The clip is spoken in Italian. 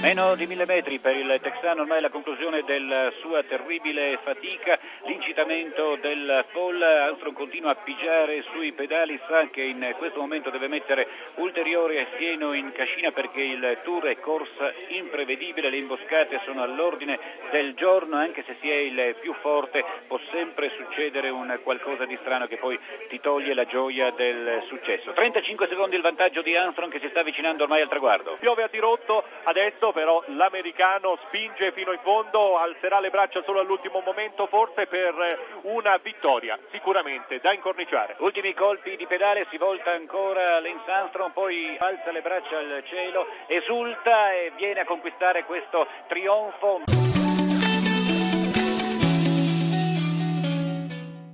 Meno di mille metri per il texano, ormai la conclusione della sua terribile fatica, l'incitamento del Paul, Armstrong continua a pigiare sui pedali, sa che in questo momento deve mettere ulteriore fieno in cascina perché il tour è corsa imprevedibile, le imboscate sono all'ordine del giorno, anche se si è il più forte può sempre succedere un qualcosa di strano che poi ti toglie la gioia del successo. 35 secondi il vantaggio di Armstrong che si sta avvicinando ormai al traguardo. Piove a dirotto, adesso però l'americano spinge fino in fondo, alzerà le braccia solo all'ultimo momento forse per una vittoria sicuramente da incorniciare. Ultimi colpi di pedale, si volta ancora Lance Armstrong, poi alza le braccia al cielo, esulta e viene a conquistare questo trionfo.